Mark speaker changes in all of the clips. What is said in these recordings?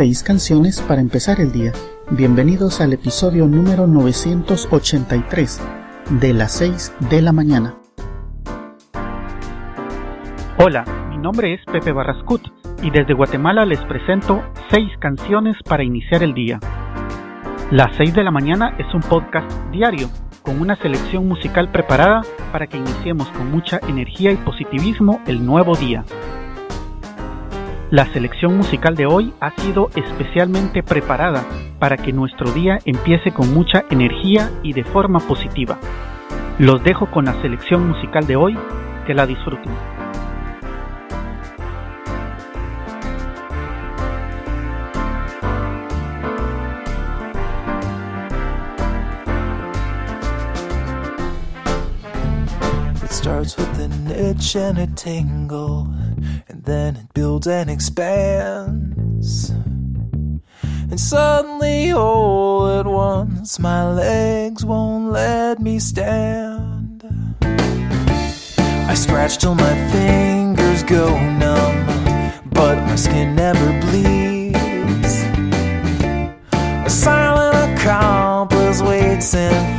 Speaker 1: Seis canciones para empezar el día. Bienvenidos al episodio número 983 de las 6 de la mañana.
Speaker 2: Hola, mi nombre es Pepe Barrascut y desde Guatemala les presento seis canciones para iniciar el día. Las 6 de la mañana es un podcast diario con una selección musical preparada para que iniciemos con mucha energía y positivismo el nuevo día. La selección musical de hoy ha sido especialmente preparada para que nuestro día empiece con mucha energía y de forma positiva. Los dejo con la selección musical de hoy, que la disfruten.
Speaker 3: And then it builds and expands. And suddenly, all at once, my legs won't let me stand. I scratch till my fingers go numb, but my skin never bleeds. A silent accomplice waits and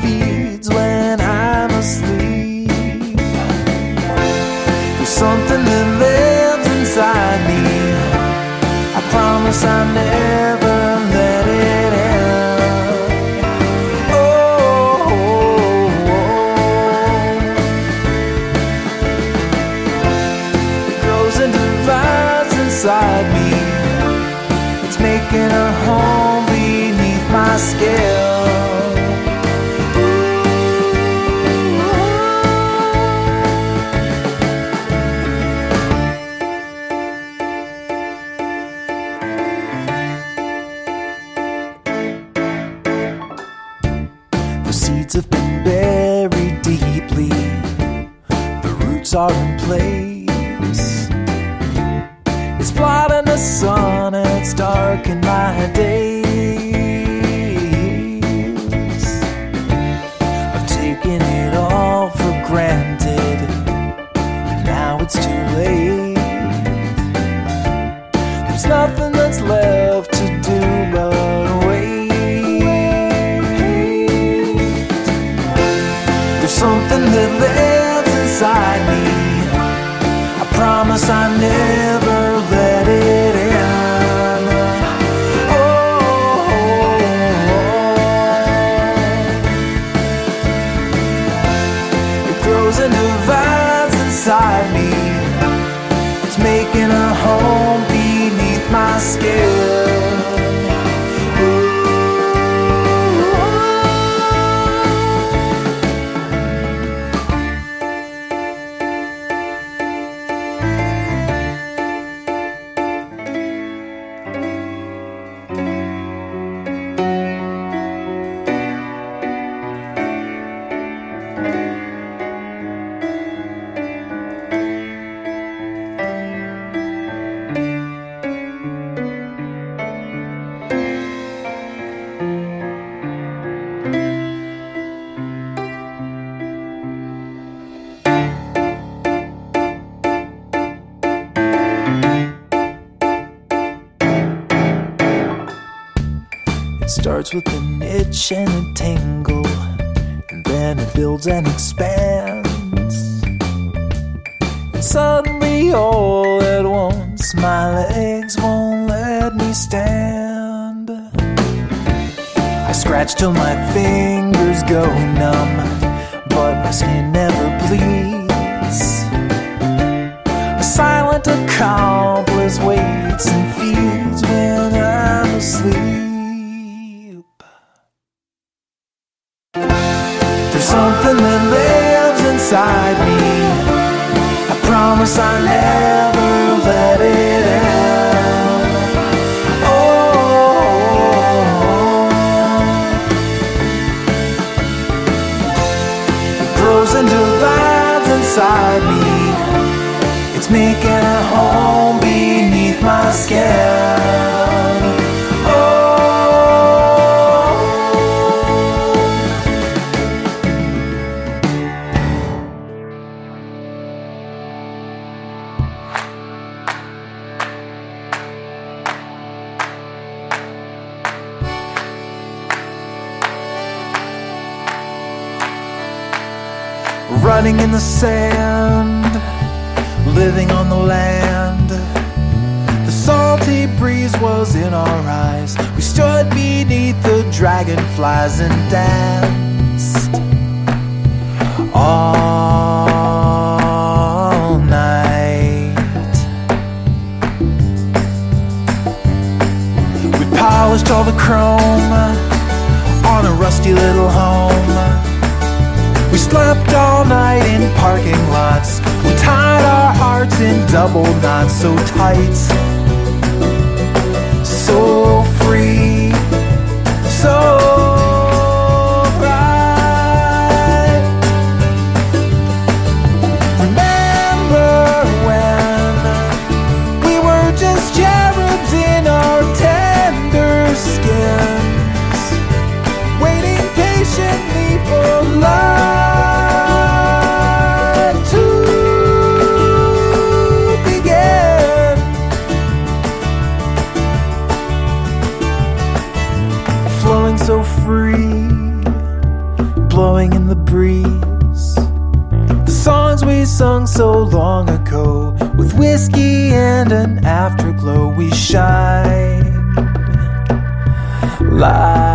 Speaker 3: darkened my days. With an itch and a tingle, and then it builds and expands. And suddenly, all at once, my legs won't let me stand. I scratch till my fingers go numb, but my skin never bleeds. running in the sand, living on the land. The salty breeze was in our eyes. We stood beneath the dragonflies and danced all night. We polished all the chrome on a rusty little home. We slept parking lots. We tied our hearts in double knots so tight. so long ago. With whiskey and an afterglow, we shine. Light.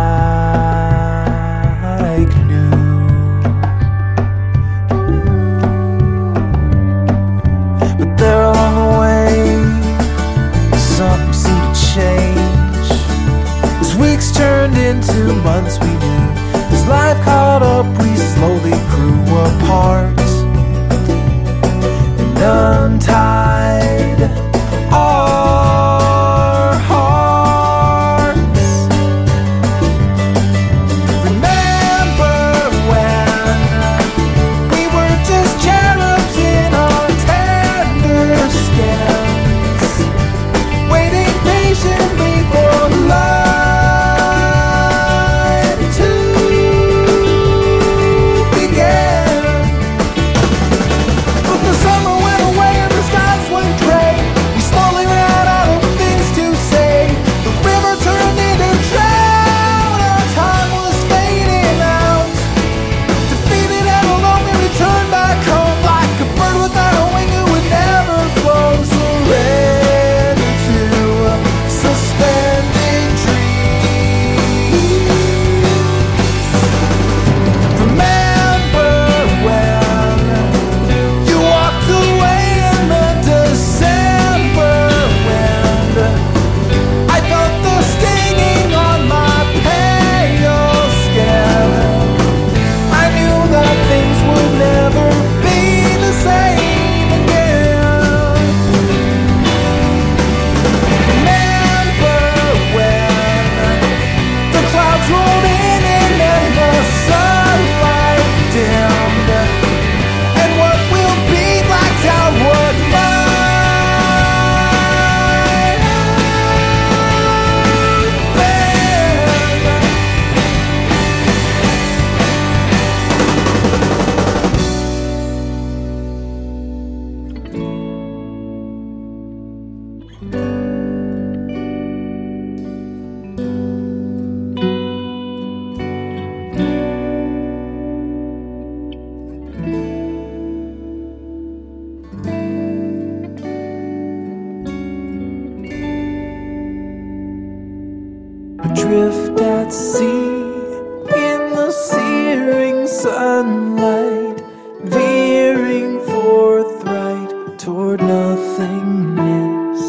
Speaker 3: nothingness,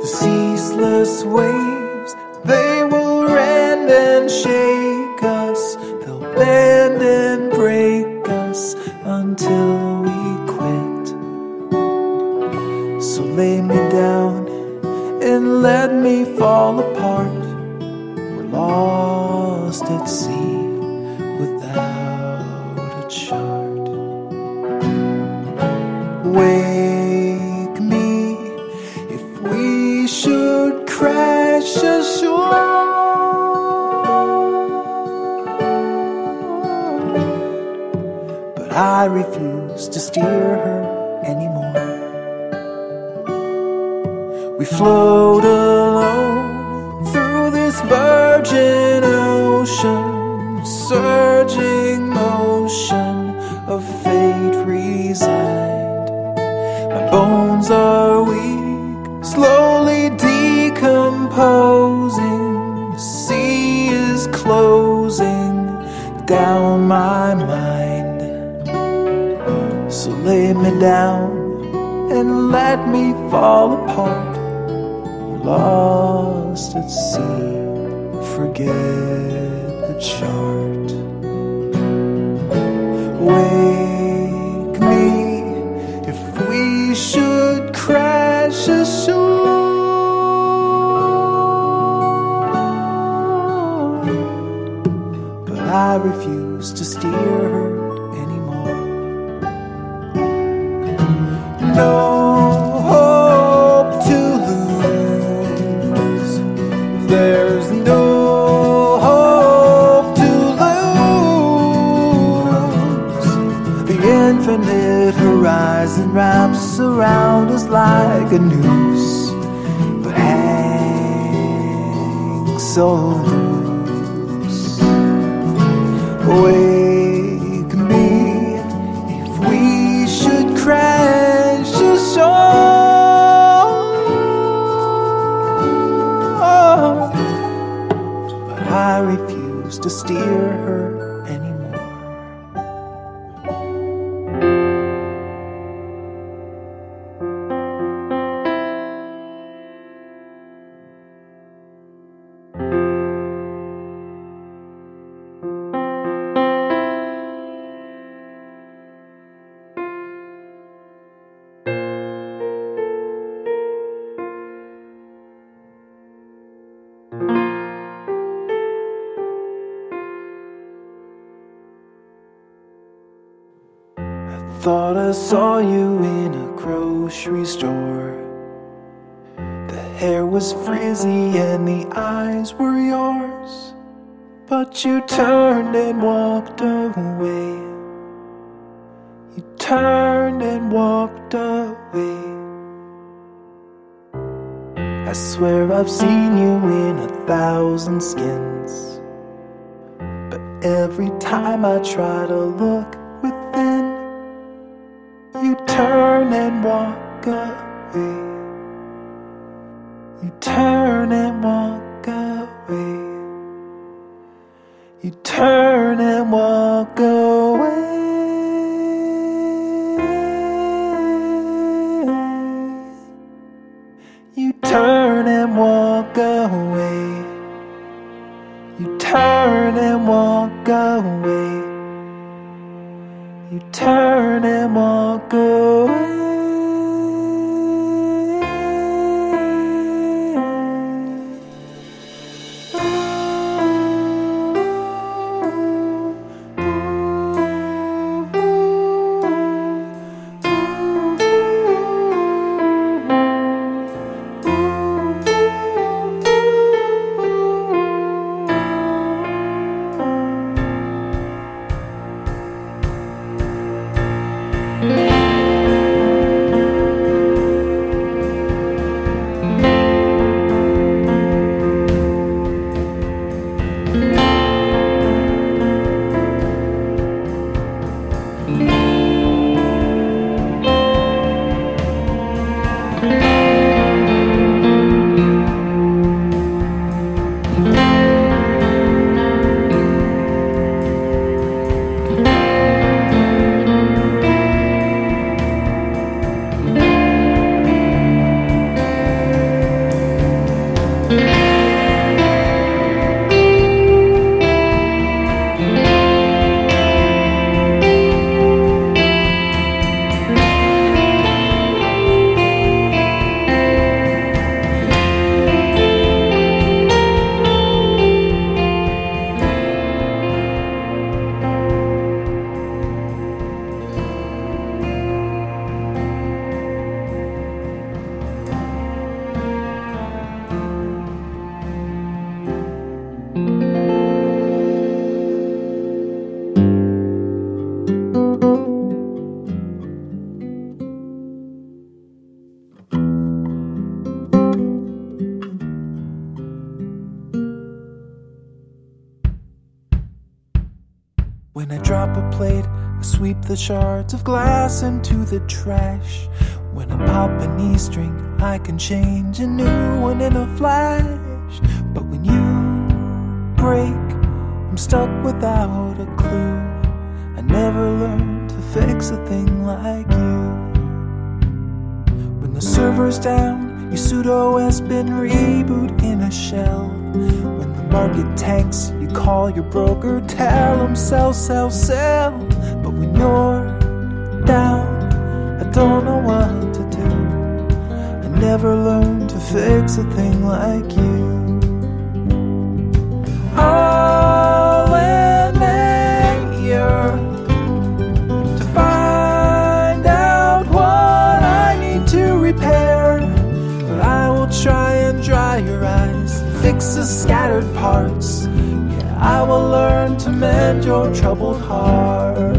Speaker 3: the ceaseless wave. anymore. We float alone through this virgin ocean. Down and let me fall apart. Lost at sea, forget Thought I saw you in a grocery store. The hair was frizzy and the eyes were yours. But you turned and walked away. You turned and walked away. I swear I've seen you in a thousand skins. But every time I try to look walk away. You turn and walk away. You turn and walk away. Plate, I sweep the shards of glass into the trash. When I pop an E string, I can change a new one in a flash. But when you break I'm stuck without a clue. I never learned to fix a thing like you. When the server's down, your sudo has been reboot in a shell. Market tanks, you call your broker, tell him sell, sell, sell. But when you're down, I don't know what to do. I never learned to fix a thing like you. I'll the scattered parts. Yeah, I will learn to mend your troubled heart.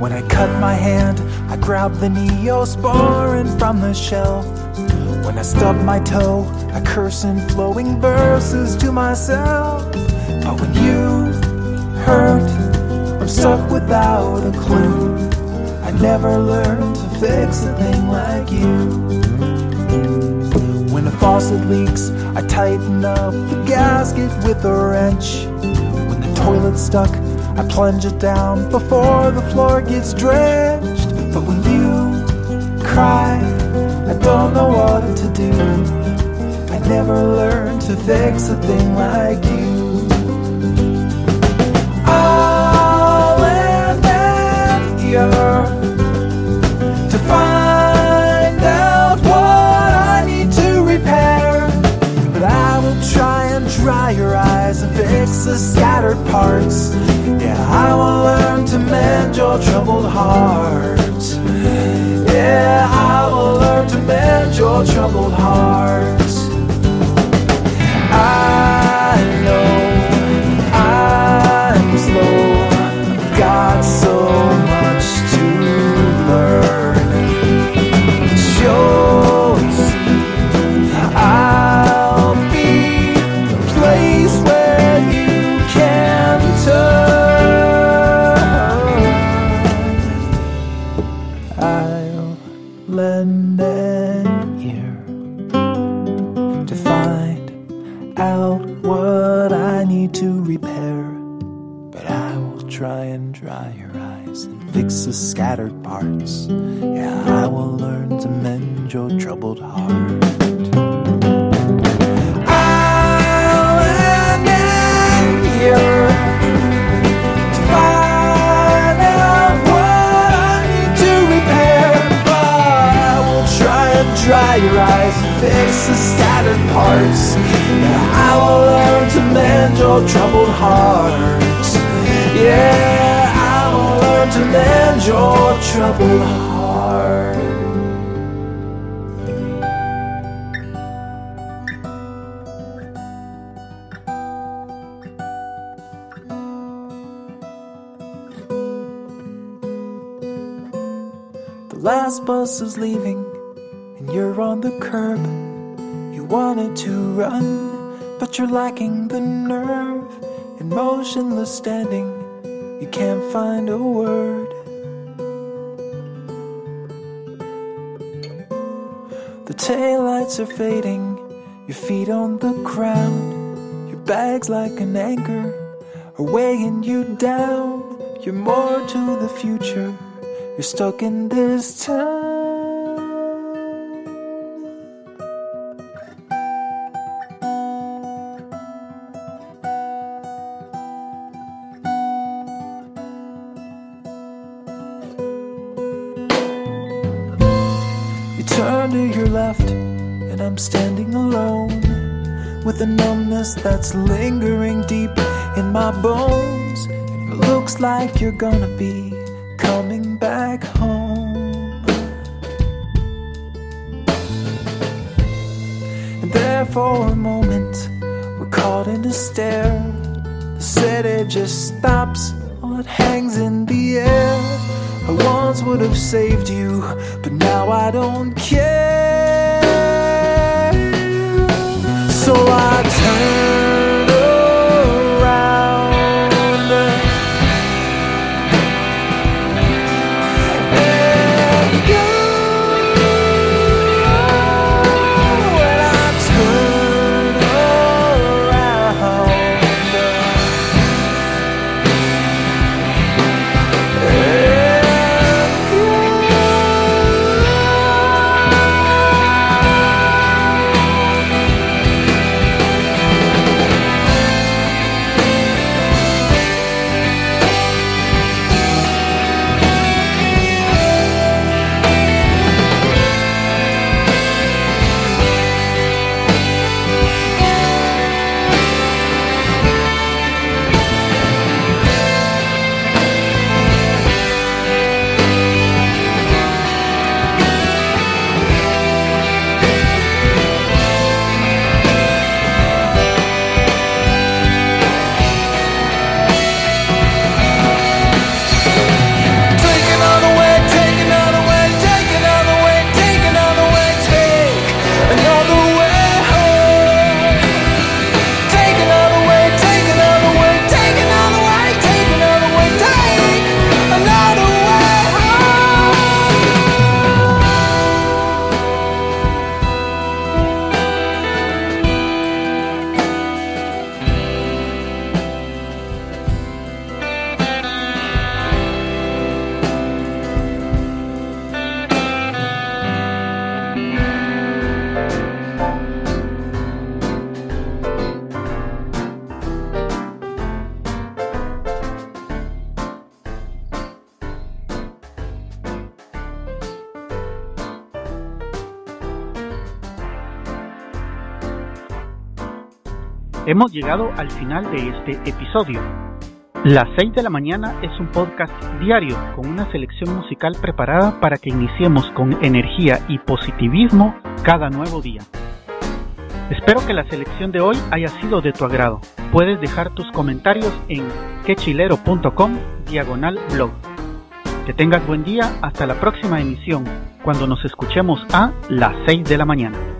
Speaker 3: When I cut my hand, I grab the neosporin from the shelf. When I stub my toe, I curse in flowing verses to myself. But when you hurt, I'm stuck without a clue. I never learned to fix a thing like you. When a faucet leaks, I tighten up the gasket with a wrench. When the toilet's stuck, I plunge it down before the floor gets drenched. But when you cry, I don't know what to do. I never learned to fix a thing like you. I'll admit you're the scattered parts. Yeah, I will learn to mend your troubled heart. Yeah, I will learn to mend your troubled heart. Out what I need to repair. But I will try and dry your eyes and fix the scattered parts. Yeah, I will learn to mend your troubled heart. I'll try and dry your eyes and fix the scattered parts. Your troubled heart. Yeah, I will learn to mend your troubled heart. The last bus is leaving, and you're on the curb. You wanted to run, but you're lacking the nerve. In motionless standing, you can't find a word. The taillights are fading, your feet on the ground. Your bag's like an anchor, are weighing you down. You're more to the future, you're stuck in this town. Left, and I'm standing alone with a numbness that's lingering deep in my bones. And it looks like you're gonna be coming back home. And there for a moment, we're caught in a stare. The city just stops while it hangs in the air. I once would have saved you, but now I don't care.
Speaker 2: Hemos llegado al final de este episodio. Las 6 de la mañana es un podcast diario con una selección musical preparada para que iniciemos con energía y positivismo cada nuevo día. Espero que la selección de hoy haya sido de tu agrado. Puedes dejar tus comentarios en quechilero.com diagonal blog. Que tengas buen día hasta la próxima emisión, cuando nos escuchemos a las 6 de la mañana.